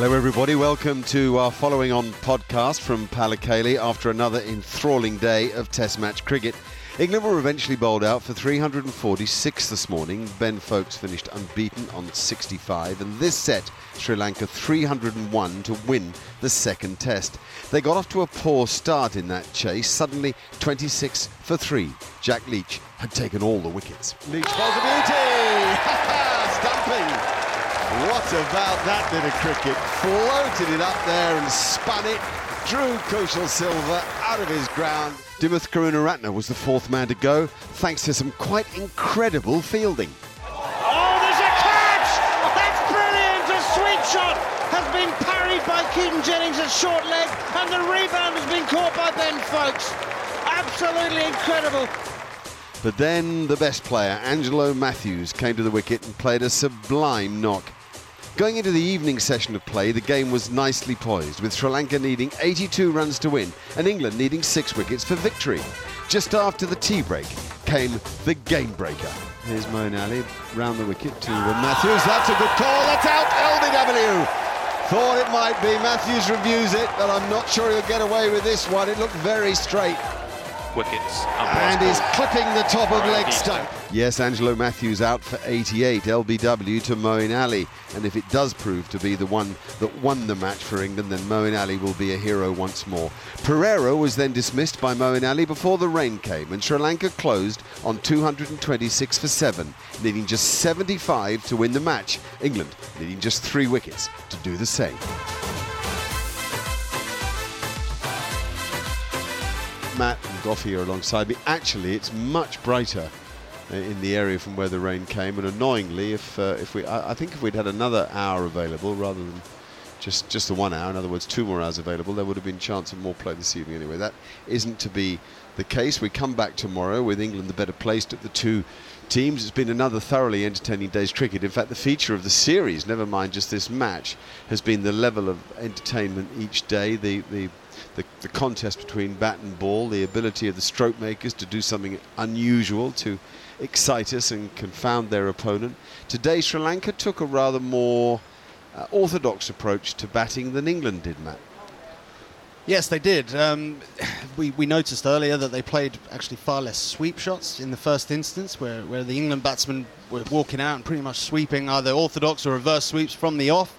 Hello, everybody. Welcome to our following on podcast from Pallekele after another enthralling day of Test match cricket. England were eventually bowled out for 346 this morning. Ben Foakes finished unbeaten on 65, and this set Sri Lanka 301 to win the second Test. They got off to a poor start in that chase. Suddenly, 26 for three. Jack Leach had taken all the wickets. Leach bowls a beauty! Stumping! What about that bit of cricket? Floated it up there and spun it. Drew Kaushal Silva out of his ground. Dimuth Karunaratne was the fourth man to go, thanks to some quite incredible fielding. Oh, there's a catch! That's brilliant! A sweet shot has been parried by Keaton Jennings at short leg, and the rebound has been caught by Ben Foakes. Absolutely incredible. But then the best player, Angelo Mathews, came to the wicket and played a sublime knock. Going into the evening session of play, the game was nicely poised, with Sri Lanka needing 82 runs to win and England needing six wickets for victory. Just after the tea break came the game breaker. Here's Moeen Ali round the wicket to Mathews. That's a good call. That's out. LBW. Thought it might be. Mathews reviews it, but I'm not sure he'll get away with this one. It looked very straight wickets. And is clipping the top of leg stump. Yes, Angelo Mathews out for 88, LBW to Moeen Ali. And if it does prove to be the one that won the match for England, then Moeen Ali will be a hero once more. Perera was then dismissed by Moeen Ali before the rain came, and Sri Lanka closed on 226 for 7, needing just 75 to win the match. England needing just three wickets to do the same. Matt and Goughie are alongside me. Actually, it's much brighter uh, in the area from where the rain came. And annoyingly, if uh, if we, I, I, think if we'd had another hour available rather than just just the one hour, in other words, two more hours available, there would have been chance of more play this evening. Anyway, that isn't to be the case. We come back tomorrow with England the better placed at the two teams. It's been another thoroughly entertaining day's cricket. In fact, the feature of the series, never mind just this match, has been the level of entertainment each day. The the the, the contest between bat and ball, the ability of the stroke makers to do something unusual to excite us and confound their opponent. Today, Sri Lanka took a rather more uh, orthodox approach to batting than England did, Matt. Yes, they did. Um, we, we noticed earlier that they played actually far less sweep shots in the first instance, where, where the England batsmen were walking out and pretty much sweeping either orthodox or reverse sweeps from the off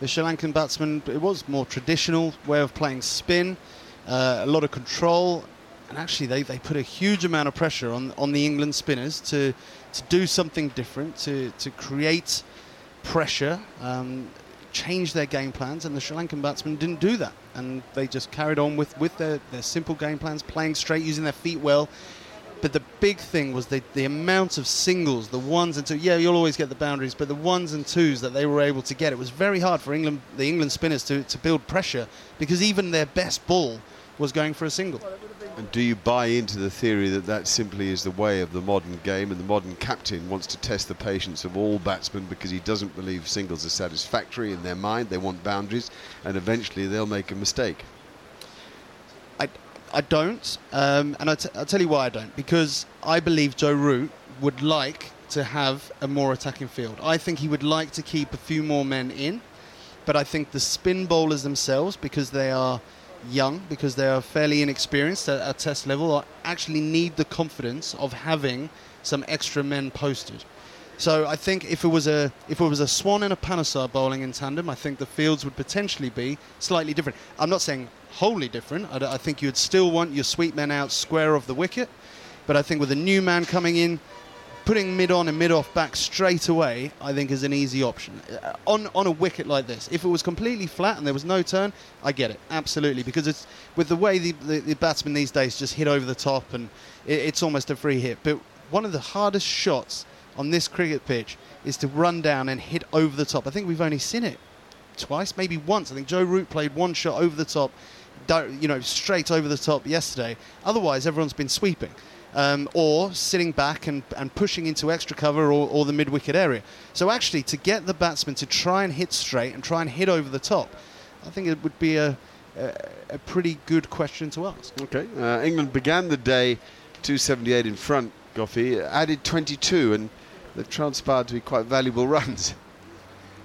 the Sri Lankan batsman, it was more traditional way of playing spin, uh, a lot of control, and actually they, they put a huge amount of pressure on, on the England spinners to, to do something different, to, to create pressure, um, change their game plans, and the Sri Lankan batsmen didn't do that. And they just carried on with, with their, their simple game plans, playing straight, using their feet well. But the big thing was the, the amount of singles, the ones and two. Yeah, you'll always get the boundaries, but the ones and twos that they were able to get, it was very hard for England, the England spinners, to, to build pressure because even their best ball was going for a single. And do you buy into the theory that that simply is the way of the modern game and the modern captain wants to test the patience of all batsmen because he doesn't believe singles are satisfactory in their mind, they want boundaries, and eventually they'll make a mistake? I, don't, um, and i t- I'll tell you why I don't. Because I believe Joe Root would like to have a more attacking field. I think he would like to keep a few more men in, but I think the spin bowlers themselves, because they are young because they are fairly inexperienced at, at test level, actually need the confidence of having some extra men posted. So I think if it was a if it was a Swann and a Panesar bowling in tandem, I think the fields would potentially be slightly different. I'm not saying wholly different. I, I think you'd still want your sweep men out square of the wicket, but I think with a new man coming in, putting mid on and mid off back straight away, I think is an easy option. Uh, on on a wicket like this, if it was completely flat and there was no turn, I get it absolutely because it's with the way the, the, the batsmen these days just hit over the top and it, it's almost a free hit. But one of the hardest shots on this cricket pitch is to run down and hit over the top. I think we've only seen it twice, maybe once. I think Joe Root played one shot over the top, you know, straight over the top yesterday. Otherwise, everyone's been sweeping um, or sitting back and, and pushing into extra cover or, or the mid wicket area. So, actually, to get the batsman to try and hit straight and try and hit over the top, I think it would be a, a, a pretty good question to ask. Okay. Uh, England began the day 278 in front, Goughie, added 22, and they've transpired to be quite valuable runs.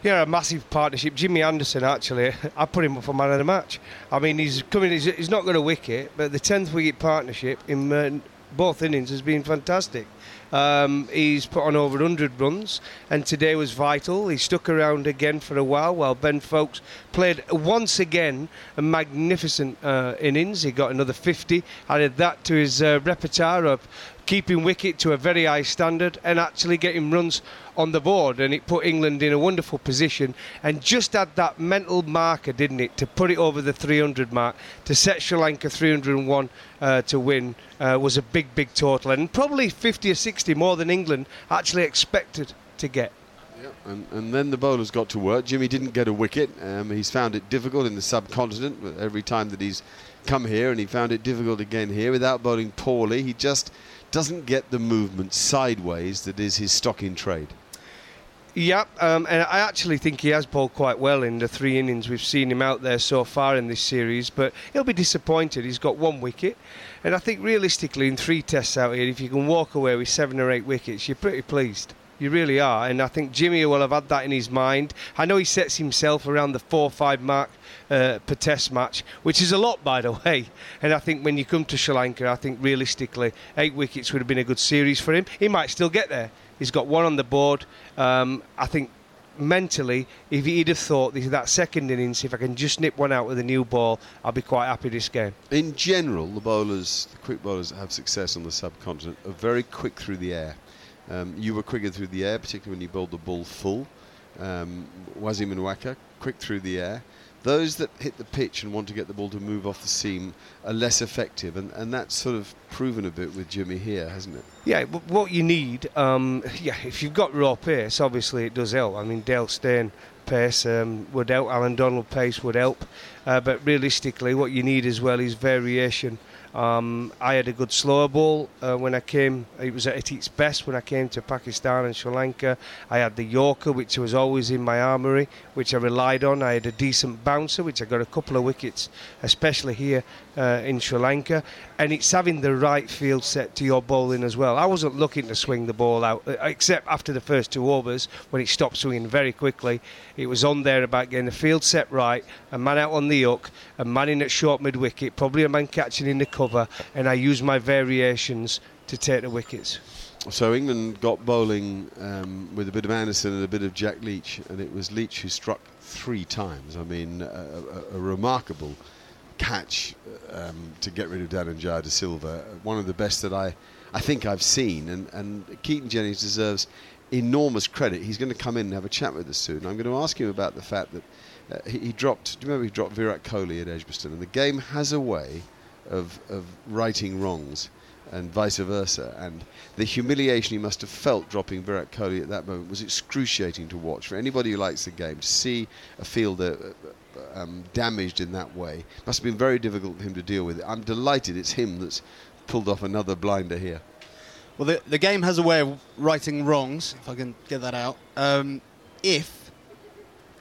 Yeah, a massive partnership. Jimmy Anderson, actually, I put him up for man of the match. I mean, he's coming. He's, he's not going to wicket, but the tenth wicket partnership in uh, both innings has been fantastic. Um, he's put on over 100 runs, and today was vital. He stuck around again for a while while Ben Foakes played once again a magnificent uh, innings. He got another 50, added that to his uh, repertoire of keeping wicket to a very high standard and actually getting runs on the board. And it put England in a wonderful position and just had that mental marker, didn't it, to put it over the 300 mark, to set Sri Lanka 301 uh, to win uh, was a big, big total. And probably 50 or 60 more than England actually expected to get. And, and, then the bowlers got to work. Jimmy didn't get a wicket. Um, he's found it difficult in the subcontinent every time that he's come here, and he found it difficult again here without bowling poorly. He just doesn't get the movement sideways that is his stock in trade. Yeah, um, and I actually think he has bowled quite well in the three innings we've seen him out there so far in this series. But he'll be disappointed. He's got one wicket, and I think realistically, in three tests out here, if you can walk away with seven or eight wickets, you're pretty pleased. You really are, and I think Jimmy will have had that in his mind. I know he sets himself around the four-five mark uh, per test match, which is a lot, by the way. And I think when you come to Sri Lanka, I think realistically, eight wickets would have been a good series for him. He might still get there. He's got one on the board. Um, I think mentally, if he'd have thought that second innings, if I can just nip one out with a new ball, I'll be quite happy this game. In general, the bowlers, the quick bowlers that have success on the subcontinent are very quick through the air. Um, you were quicker through the air, particularly when you bowled the ball full. Um, Wasim and Waqar, quick through the air. Those that hit the pitch and want to get the ball to move off the seam are less effective, and, and that's sort of proven a bit with Jimmy here, hasn't it? Yeah, what you need, um, yeah, if you've got raw pace, obviously it does help. I mean, Dale Steyn pace um, would help, Allan Donald pace would help, uh, but realistically, what you need as well is variation. Um, I had a good slower ball uh, when I came. It was at its best when I came to Pakistan and Sri Lanka. I had the Yorker, which was always in my armoury, which I relied on. I had a decent bouncer, which I got a couple of wickets, especially here uh, in Sri Lanka. And it's having the right field set to your bowling as well. I wasn't looking to swing the ball out, uh, except after the first two overs when it stopped swinging very quickly. It was on there about getting the field set right, a man out on the hook, a man in at short mid wicket, probably a man catching in the cover, and I used my variations to take the wickets. So England got bowling um, with a bit of Anderson and a bit of Jack Leach, and it was Leach who struck three times. I mean, a, a, a remarkable catch um, to get rid of Dhananjaya de Silva. One of the best that I, I think I've seen, and, and Keaton Jennings deserves enormous credit. He's going to come in and have a chat with us soon. I'm going to ask him about the fact that uh, he, he, dropped. Do you remember he dropped Virat Kohli at Edgbaston? And the game has a way of, of righting wrongs. and vice versa. And the humiliation he must have felt dropping Virat Kohli at that moment was excruciating to watch. For anybody who likes the game, to see a fielder uh, um, damaged in that way must have been very difficult for him to deal with. I'm delighted it's him that's pulled off another blinder here. Well, the, the game has a way of righting wrongs, if I can get that out. Um, if,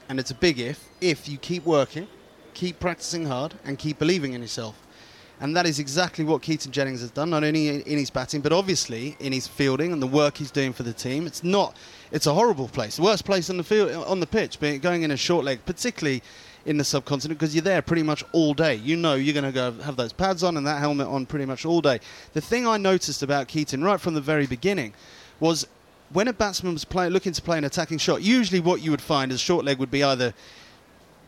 and it's a big if, if you keep working, keep practicing hard, and keep believing in yourself. And that is exactly what Keaton Jennings has done, not only in his batting, but obviously in his fielding and the work he's doing for the team. It's not, it's a horrible place, the worst place on the field, on the pitch, going in a short leg, particularly in the subcontinent because you're there pretty much all day. You know you're going to go have those pads on and that helmet on pretty much all day. The thing I noticed about Keaton right from the very beginning was when a batsman was play, looking to play an attacking shot, usually what you would find is short leg would be either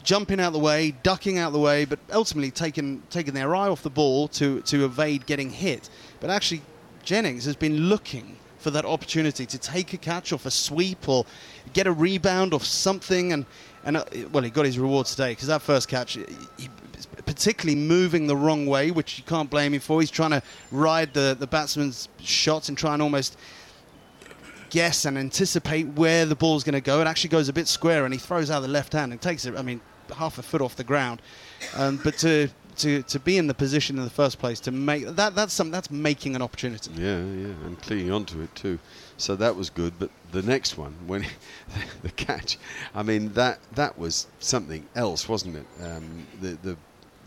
jumping out the way, ducking out the way, but ultimately taking taking their eye off the ball to to evade getting hit. But actually, Jennings has been looking for that opportunity to take a catch off a sweep or get a rebound off something and and uh, well, he got his reward today because that first catch, he, particularly moving the wrong way, which you can't blame him for. He's trying to ride the, the batsman's shots and try and almost guess and anticipate where the ball's going to go. It actually goes a bit square and he throws out the left hand and takes it, I mean, half a foot off the ground. Um, but to, to, to be in the position in the first place to make that that's some that's making an opportunity. Yeah, yeah, and clinging onto it too. So that was good. But the next one, when the catch, I mean that that was something else, wasn't it? Um, the the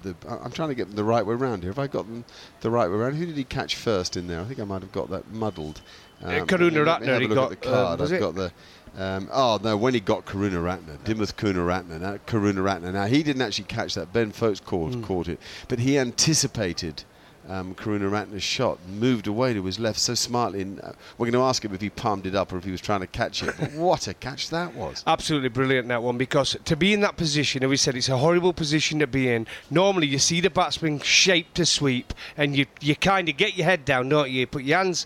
the, I'm trying to get them the right way around here. Have I got them the right way around? Who did he catch first in there? I think I might have got that muddled. Um, uh, Karunaratne. He got the card. Um, I've got the. Um, oh no! When he got Karunaratne, Dimuth Karunaratne, now, Karunaratne. Now he didn't actually catch that. Ben Foakes caught, mm. caught it, but he anticipated um, Karunaratne's shot, moved away to his left so smartly. And, uh, we're going to ask him if he palmed it up or if he was trying to catch it. But what a catch that was! Absolutely brilliant that one because to be in that position, as we said, it's a horrible position to be in. Normally, you see the batsman shaped to sweep, and you you kind of get your head down, don't you? Put your hands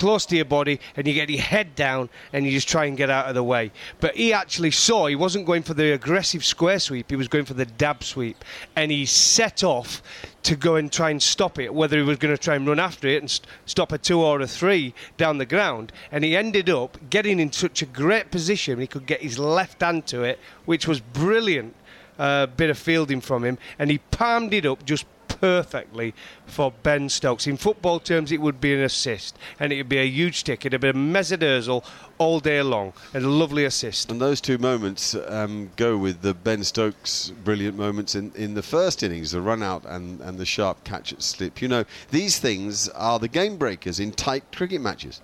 close to your body and you get your head down and you just try and get out of the way. But he actually saw he wasn't going for the aggressive square sweep, he was going for the dab sweep. And he set off to go and try and stop it, whether he was going to try and run after it and st- stop a two or a three down the ground. And he ended up getting in such a great position, he could get his left hand to it, which was brilliant. Uh, bit of fielding from him, and he palmed it up just perfectly for Ben Stokes. In football terms, it would be an assist, and it would be a huge tick. It would be a Mesut Ozil all day long, and a lovely assist. And those two moments um, go with the Ben Stokes brilliant moments in, in the first innings, the run out and, and the sharp catch at slip. You know, these things are the game breakers in tight cricket matches.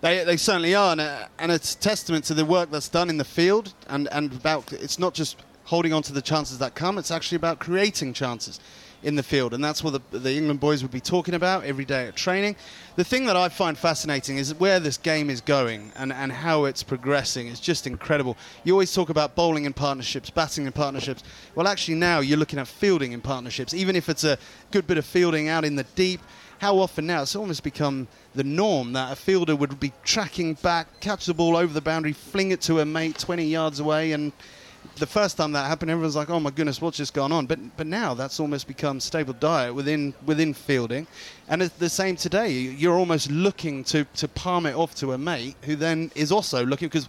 They, they certainly are, and, uh, and it's testament to the work that's done in the field, and, and about it's not just holding on to the chances that come, it's actually about creating chances in the field, and that's what the, the, England boys would be talking about every day at training. The thing that I find fascinating is where this game is going and, and how it's progressing. It's just incredible. You always talk about bowling in partnerships, batting in partnerships. Well, actually, now you're looking at fielding in partnerships, even if it's a good bit of fielding out in the deep. How often now it's almost become the norm that a fielder would be tracking back, catch the ball over the boundary, fling it to a mate 20 yards away, and the first time that happened, everyone's like, "Oh my goodness, what's just gone on?" But but now that's almost become stable diet within within fielding, and it's the same today. You're almost looking to to palm it off to a mate who then is also looking because.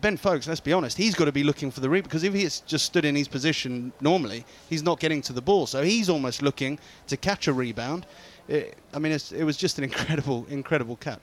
Ben Foakes, let's be honest, he's got to be looking for the rebound because if he's just stood in his position normally, he's not getting to the ball. So he's almost looking to catch a rebound. It, I mean, it was just an incredible, incredible catch.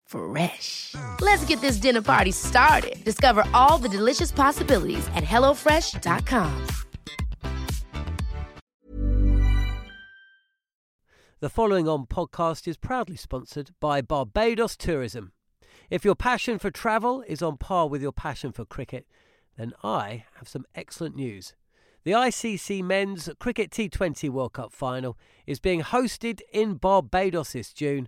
Fresh. Let's get this dinner party started. Discover all the delicious possibilities at hellofresh.com. The following on podcast is proudly sponsored by Barbados Tourism. If your passion for travel is on par with your passion for cricket, then I have some excellent news. The ICC Men's Cricket T20 World Cup final is being hosted in Barbados this June,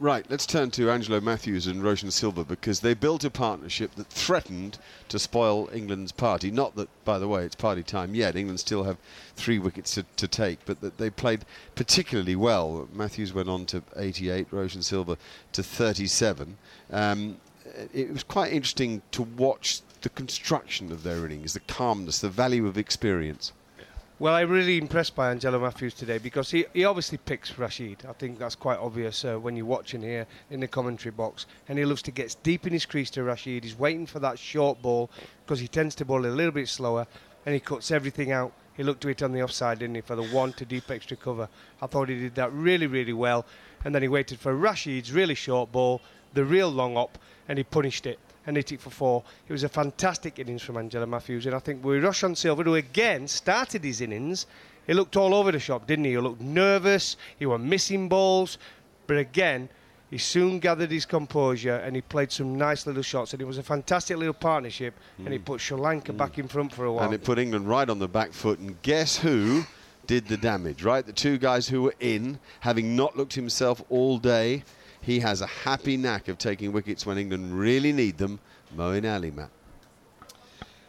Right, let's turn to Angelo Mathews and Roshen Silva because they built a partnership that threatened to spoil England's party. Not that, by the way, it's party time yet. England still have three wickets to, to take, but that they played particularly well. Mathews went on to 88, Roshen Silva to 37. Um, it was quite interesting to watch the construction of their innings, the calmness, the value of experience. Well, I'm really impressed by Angelo Mathews today because he, he obviously picks Rashid. I think that's quite obvious uh, when you're watching here in the commentary box. And he looks to get deep in his crease to Rashid. He's waiting for that short ball because he tends to bowl a little bit slower and he cuts everything out. He looked to it on the offside, didn't he, for the one to deep extra cover. I thought he did that really, really well. And then he waited for Rashid's really short ball, the real long up, and he punished it and hit it for four. It was a fantastic innings from Angelo Mathews, and I think with on Silver, who again started his innings, he looked all over the shop, didn't he? He looked nervous, he was missing balls, but again, he soon gathered his composure and he played some nice little shots, and it was a fantastic little partnership, mm. and he put Sri Lanka mm. back in front for a while. And it put England right on the back foot, and guess who? Did the damage, right? The two guys who were in, having not looked himself all day, he has a happy knack of taking wickets when England really need them. Moeen Ali, Matt.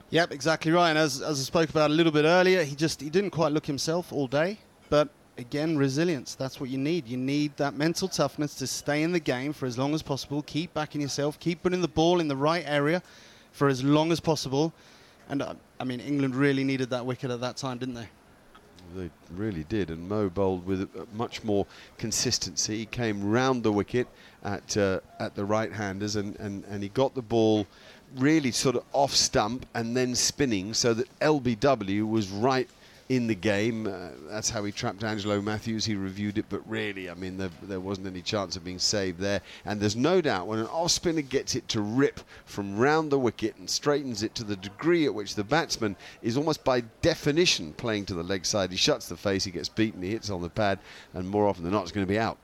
Yep, exactly right. And as, as I spoke about a little bit earlier, he just he didn't quite look himself all day. But again, resilience. That's what you need. You need that mental toughness to stay in the game for as long as possible. Keep backing yourself. Keep putting the ball in the right area for as long as possible. And uh, I mean, England really needed that wicket at that time, didn't they? They really did, and Mo bowled with much more consistency. He came round the wicket at uh, at the right-handers, and, and, and he got the ball really sort of off stump and then spinning, so that LBW was right in the game. Uh, that's how he trapped Angelo Mathews. He reviewed it, but really, I mean, there, there, wasn't any chance of being saved there. And there's no doubt when an off spinner gets it to rip from round the wicket and straightens it to the degree at which the batsman is almost by definition playing to the leg side, he shuts the face, he gets beaten, he hits on the pad, and more often than not, it's going to be out.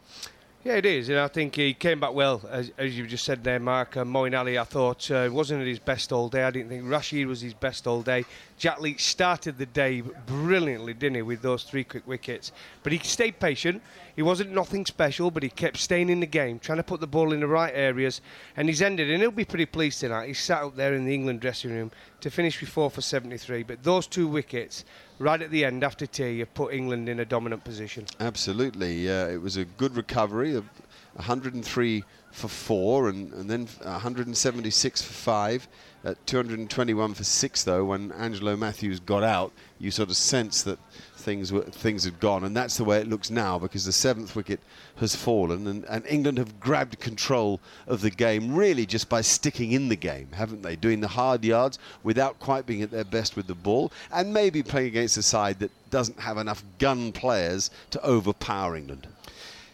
Yeah, it is, and I think he came back well, as, as you just said there, Mark. Uh, Moeen Ali, I thought, uh, wasn't at his best all day. I didn't think Rashid was his best all day. Jack Leach started the day brilliantly, didn't he, with those three quick wickets. But he stayed patient. He wasn't nothing special, but he kept staying in the game, trying to put the ball in the right areas. And he's ended, and he'll be pretty pleased tonight. He sat up there in the England dressing room to finish with four for 73. But those two wickets right at the end after tea, have put England in a dominant position. Absolutely. Uh, it was a good recovery of 103 for four and, and then 176 for five. Uh, at 221 for six, though, when Angelo Mathews got out, you sort of sense that things were, things had gone, and that's the way it looks now because the seventh wicket has fallen, and, and England have grabbed control of the game really just by sticking in the game, haven't they? Doing the hard yards without quite being at their best with the ball, and maybe playing against a side that doesn't have enough gun players to overpower England.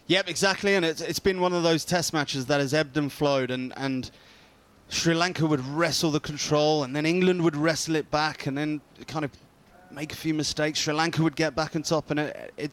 Yep, exactly, and it's, it's been one of those test matches that has ebbed and flowed, and, and Sri Lanka would wrestle the control, and then England would wrestle it back, and then kind of make a few mistakes. Sri Lanka would get back on top, and it, it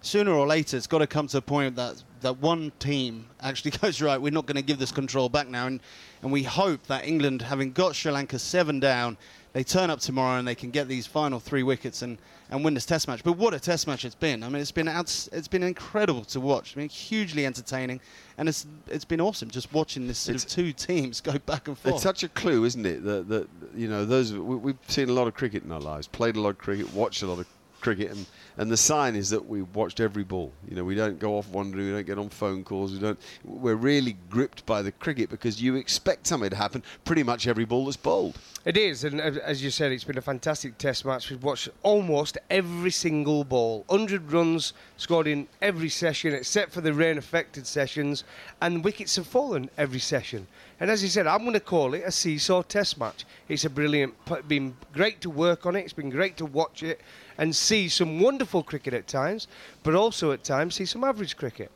sooner or later, it's got to come to a point that that one team actually goes right. We're not going to give this control back now, and and we hope that England, having got Sri Lanka seven down, they turn up tomorrow and they can get these final three wickets and, and win this Test match. But what a Test match it's been! I mean, it's been outs- it's been incredible to watch. I mean, hugely entertaining, and it's it's been awesome just watching this sort of two teams go back and forth. It's such a clue, isn't it? That, that you know, those we, we've seen a lot of cricket in our lives, played a lot of cricket, watched a lot of cricket, and, and the sign is that we watched every ball. You know, we don't go off wandering, we don't get on phone calls, we don't. We're really gripped by the cricket because you expect something to happen pretty much every ball that's bowled. It is, and as you said, it's been a fantastic Test match. We've watched almost every single ball, 100 runs scored in every session, except for the rain-affected sessions, and wickets have fallen every session. And as you said, I'm going to call it a seesaw Test match. It's a brilliant, been great to work on it. It's been great to watch it and see some wonderful cricket at times, but also at times see some average cricket.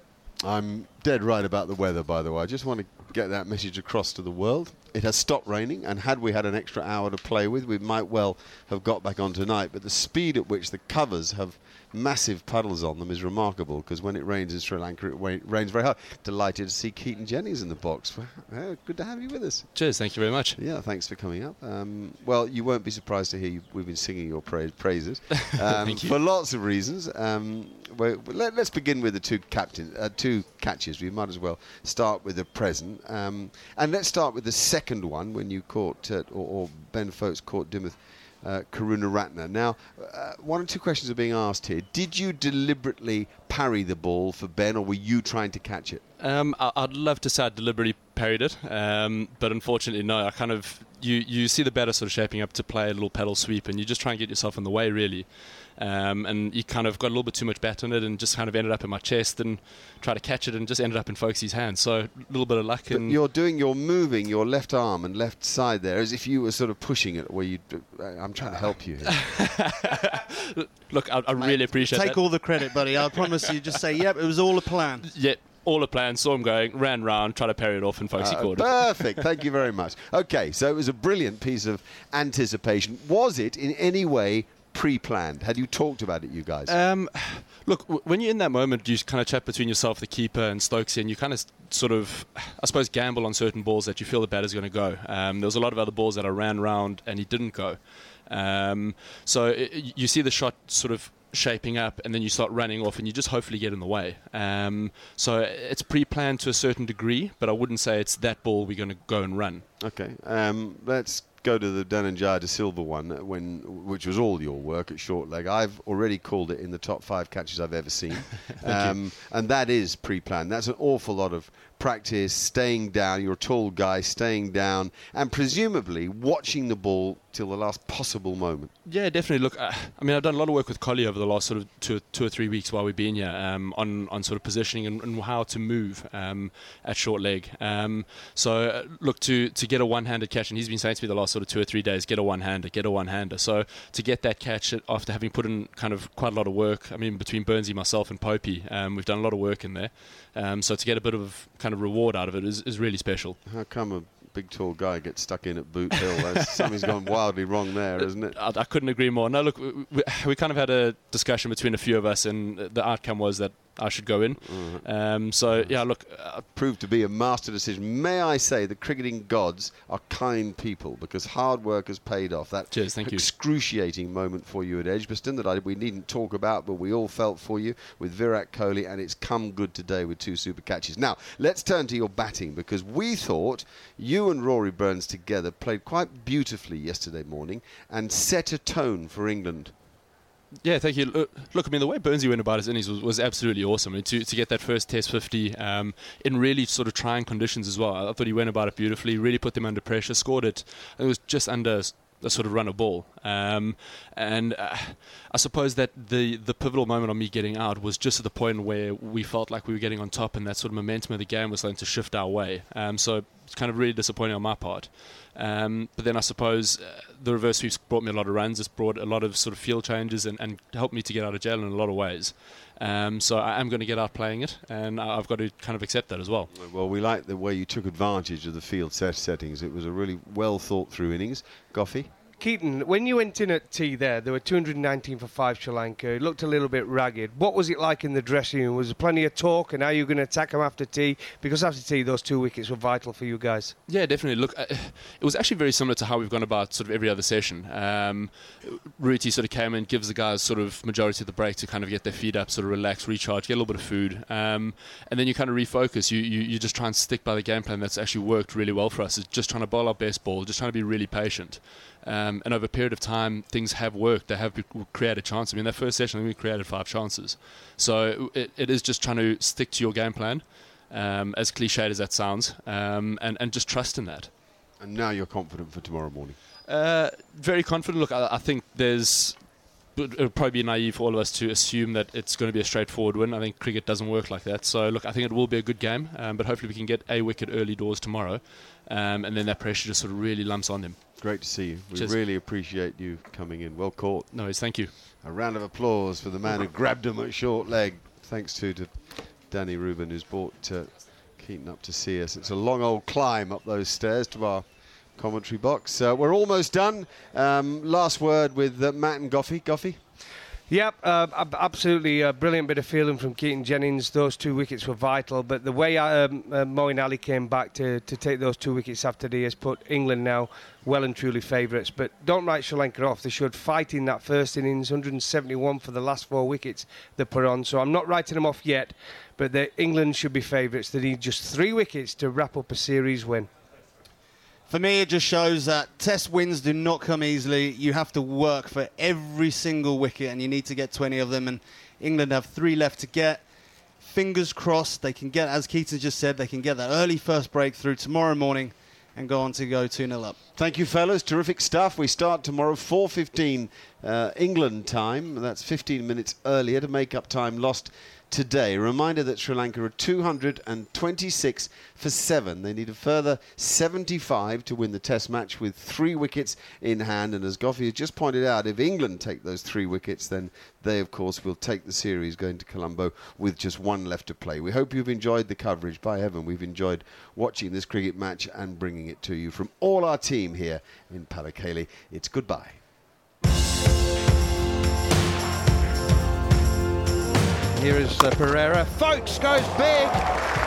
I'm dead right about the weather, by the way. I just want to get that message across to the world. It has stopped raining, and had we had an extra hour to play with, we might well have got back on tonight. But the speed at which the covers have massive puddles on them is remarkable because when it rains in Sri Lanka, it rains very hard. Delighted to see Keaton Jennings in the box. Well, good to have you with us. Cheers, thank you very much. Yeah, thanks for coming up. Um, well, you won't be surprised to hear you, we've been singing your pra- praises um, for lots of reasons. Um, well, let, us begin with the two captain, uh, two catches. We might as well start with the present, um, and let's start with the second one when you caught, uh, or, or, Ben Foakes caught Dimuth uh, Karunaratne. Now, uh, one or two questions are being asked here. Did you deliberately parry the ball for Ben, or were you trying to catch it? Um, I'd love to say I deliberately parried it, um, but unfortunately, no. I kind of you you see the batter sort of shaping up to play a little pedal sweep, and you just try and get yourself in the way, really. Um, and you kind of got a little bit too much bat on it, and just kind of ended up in my chest and tried to catch it, and just ended up in Foakes' hands. So a little bit of luck. But you're doing, you're moving your left arm and left side there, as if you were sort of pushing it. Where you, uh, I'm trying to help you. Look, I, I really appreciate. Take that. all the credit, buddy. I promise you. Just say, yep, it was all a plan. Yep all a plan, saw him going, ran round, tried to parry it off, and Foakes uh, caught it. Perfect. Thank you very much. Okay, so it was a brilliant piece of anticipation. Was it in any way pre-planned? Had you talked about it, you guys? Um, look, w- when you're in that moment, you kind of chat between yourself, the keeper, and Stokesy, and you kind of sort of, I suppose, gamble on certain balls that you feel the batter's going to go. Um, there was a lot of other balls that I ran round and he didn't go. Um, so it, you see the shot sort of shaping up, and then you start running off, and you just hopefully get in the way. Um, so it's pre-planned to a certain degree, but I wouldn't say it's that ball we're going to go and run. Okay, um, let's go to the Dhananjaya de Silva one, when which was all your work at short leg. I've already called it in the top five catches I've ever seen, um, and that is pre-planned. That's an awful lot of practice, staying down. You're a tall guy, staying down, and presumably watching the ball till the last possible moment. Yeah, definitely. Look, uh, I mean, I've done a lot of work with Collie over the last sort of two, two or three weeks while we've been here um, on on sort of positioning and, and how to move um, at short leg. Um, so, uh, look to to get a one-handed catch, and he's been saying to me the last sort of two or three days, get a one-hander, get a one-hander. So to get that catch after having put in kind of quite a lot of work, I mean, between Burnsy, myself, and Popey, um, we've done a lot of work in there. Um, so to get a bit of kind of reward out of it is, is really special. How come a big tall guy gets stuck in at Boot Hill? something's gone wildly wrong there, isn't it? I, I, couldn't agree more. No, look, we, we kind of had a discussion between a few of us, and the outcome was that I should go in. Mm-hmm. Um, so yeah, look, uh, proved to be a master decision. May I say the cricketing gods are kind people because hard work has paid off. That Cheers, thank excruciating you. moment for you at Edgbaston that I, we needn't talk about, but we all felt for you with Virat Kohli, and it's come good today with two super catches. Now let's turn to your batting because we thought you and Rory Burns together played quite beautifully yesterday morning and set a tone for England. Yeah, thank you. Look, I mean, the way Burnsy went about his innings was, was absolutely awesome. I mean, to, to get that first Test 50 um, in really sort of trying conditions as well. I thought he went about it beautifully, really put them under pressure, scored it. It was just under a sort of run a ball. Um, and uh, I suppose that the, the pivotal moment of me getting out was just at the point where we felt like we were getting on top and that sort of momentum of the game was starting to shift our way. Um, so it's kind of really disappointing on my part. Um, but then I suppose uh, the reverse sweeps brought me a lot of runs. It's brought a lot of sort of field changes and, and helped me to get out of jail in a lot of ways. Um, so I am going to get out playing it, and I've got to kind of accept that as well. Well, we like the way you took advantage of the field set settings. It was a really well thought through innings. Goughie? Keaton, when you went in at tea there, there were 219 for five Sri Lanka. It looked a little bit ragged. What was it like in the dressing room? Was there plenty of talk, and how you going to attack them after tea? Because after tea, those two wickets were vital for you guys. Yeah, definitely. Look, uh, it was actually very similar to how we've gone about sort of every other session. Um, Rooty sort of came in, gives the guys sort of majority of the break to kind of get their feet up, sort of relax, recharge, get a little bit of food, um, and then you kind of refocus. You, you you just try and stick by the game plan that's actually worked really well for us. It's just trying to bowl our best ball, just trying to be really patient. Um, and over a period of time, things have worked. They have created chances. I mean, that first session, we created five chances. So it, it is just trying to stick to your game plan, um, as cliched as that sounds, um, and, and just trust in that. And now you're confident for tomorrow morning? Uh, very confident. Look, I, I think there's it would probably be naive for all of us to assume that it's going to be a straightforward win. I think cricket doesn't work like that. So, look, I think it will be a good game, um, but hopefully we can get a wicket early doors tomorrow, um, and then that pressure just sort of really lumps on them. Great to see you. We Cheers. really appreciate you coming in. Well caught. No, worries, thank you. A round of applause for the man who grabbed him at short leg. Thanks to, to Danny Rubin, who's brought uh, Keaton up to see us. It's a long old climb up those stairs to our commentary box. Uh, we're almost done. Um, last word with uh, Matt and Goughie. Goughie? Yep, uh, absolutely a brilliant bit of feeling from Keaton Jennings. Those two wickets were vital, but the way um, uh, Moeen Ali came back to, to take those two wickets after he has put England now well and truly favourites. But don't write Sri Lanka off. They showed fight in that first innings, 171 for the last four wickets they put on. So I'm not writing them off yet, but England should be favourites. They need just three wickets to wrap up a series win. For me, it just shows that test wins do not come easily. You have to work for every single wicket, and you need to get 20 of them. And England have three left to get. Fingers crossed they can get, as Keaton just said, they can get that early first breakthrough tomorrow morning and go on to go 2-0 up. Thank you, fellas. Terrific stuff. We start tomorrow 4.15 uh, England time. That's 15 minutes earlier to make up time lost today. A reminder that Sri Lanka are 226 for seven. They need a further 75 to win the Test match with three wickets in hand. And as Goughie has just pointed out, if England take those three wickets, then they, of course, will take the series going to Colombo with just one left to play. We hope you've enjoyed the coverage. By heaven, we've enjoyed watching this cricket match and bringing it to you from all our team here in Pallekele. It's goodbye. Here is uh, Perera. Foakes goes big,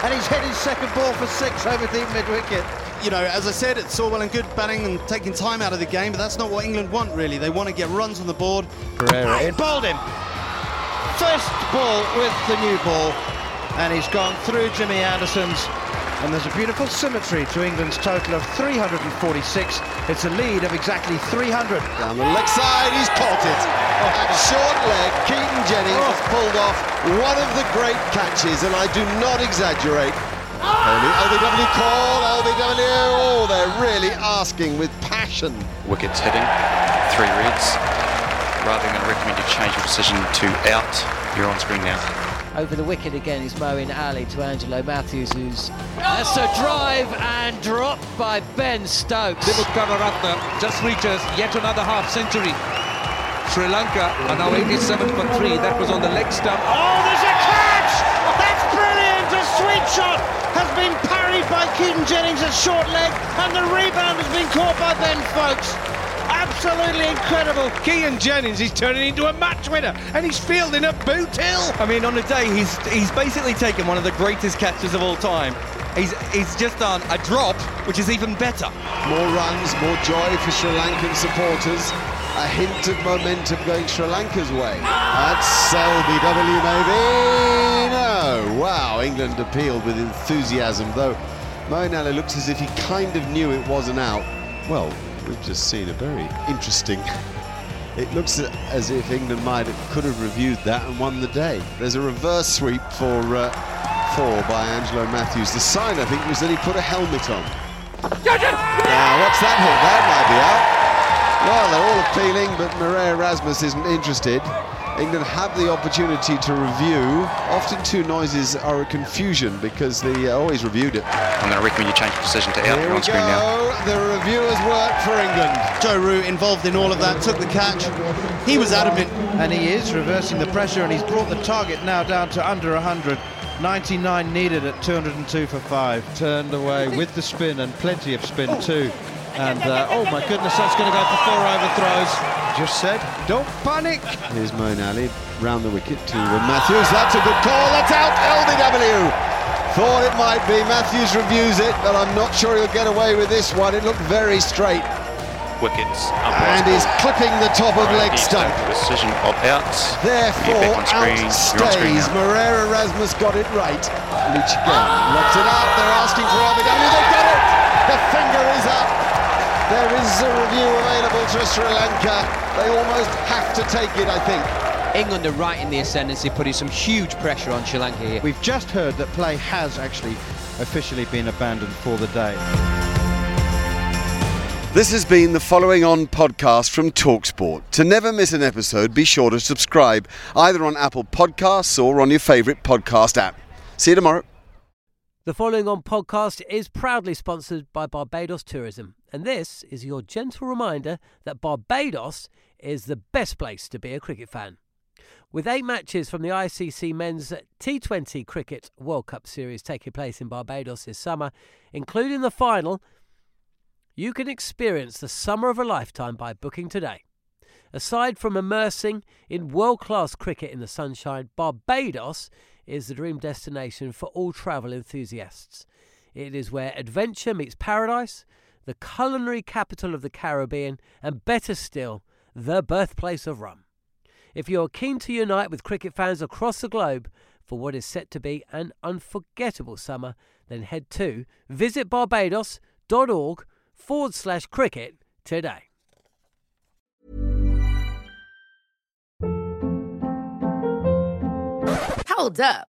and he's hit his second ball for six over the mid wicket. You know, as I said, it's all well and good batting and taking time out of the game, but that's not what England want, really. They want to get runs on the board. Perera in. Bowled him. First ball with the new ball, and he's gone through Jimmy Anderson's and there's a beautiful symmetry to England's total of 346. It's a lead of exactly 300. Down the leg side, he's caught it. At short leg, Keaton Jennings oh. has pulled off one of the great catches, and I do not exaggerate. Oh. LBW call, LBW, oh, they're really asking with passion. Wickets hitting, three reds. Rather than recommend you change your decision to out, you're on screen now. Over the wicket again is Moeen Ali to Angelo Mathews, who's that's a drive and dropped by Ben Stokes. Dimuth Karunaratne just reaches yet another half century. Sri Lanka are now 87 for 3. That was on the leg stump. Oh, there's a catch! That's brilliant! A sweet shot has been parried by Keaton Jennings at short leg, and the rebound has been caught by Ben Foakes. Absolutely incredible. Keaton Jennings is turning into a match winner and he's fielding a Boot Hill. I mean, on the day, he's he's basically taken one of the greatest catches of all time. He's, he's just done a drop, which is even better. More runs, more joy for Sri Lankan supporters. A hint of momentum going Sri Lanka's way. That's Selby W, maybe. No. Wow, England appealed with enthusiasm, though Moeen looks as if he kind of knew it wasn't out. Well, we've just seen a very interesting. It looks as if England might have, could have reviewed that and won the day. There's a reverse sweep for uh, four by Angelo Mathews. The sign, I think, was that he put a helmet on. Now, what's that hit? That might be out. Well, they're all appealing, but Marais Erasmus isn't interested. England have the opportunity to review. Often two noises are a confusion because they uh, always reviewed it. I'm going to recommend you change the decision to out Here on screen now. The reviewers work for England. Joe Root involved in all of that, took the catch. He was adamant. And he is reversing the pressure and he's brought the target now down to under 100. 99 needed at 202 for 5. Turned away with the spin and plenty of spin too. And uh, oh my goodness, that's going to go for four overthrows. Just said, don't panic. Here's Moeen Ali round the wicket to Mathews. That's a good call. That's out. LBW. Thought it might be. Mathews reviews it, but I'm not sure he'll get away with this one. It looked very straight. Wickets. And he's clipping the top of leg stump. Decision of out. Therefore, You're back on screen. out You're on screen stays. now. Marais Erasmus got it right. Leach again. Locks it out. They're asking for LBW. They've got it. The finger is up. There is a review available to Sri Lanka. They almost have to take it, I think. England are right in the ascendancy, putting some huge pressure on Sri Lanka here. We've just heard that play has actually officially been abandoned for the day. This has been the following on podcast from Talksport. To never miss an episode, be sure to subscribe either on Apple Podcasts or on your favourite podcast app. See you tomorrow. The following on podcast is proudly sponsored by Barbados Tourism, and this is your gentle reminder that Barbados is the best place to be a cricket fan. With eight matches from the ICC Men's T20 Cricket World Cup Series taking place in Barbados this summer, including the final, you can experience the summer of a lifetime by booking today. Aside from immersing in world class cricket in the sunshine, Barbados is the dream destination for all travel enthusiasts. It is where adventure meets paradise, the culinary capital of the Caribbean, and better still, the birthplace of rum. If you're keen to unite with cricket fans across the globe for what is set to be an unforgettable summer, then head to visitbarbados.org forward slash cricket today. Hold up.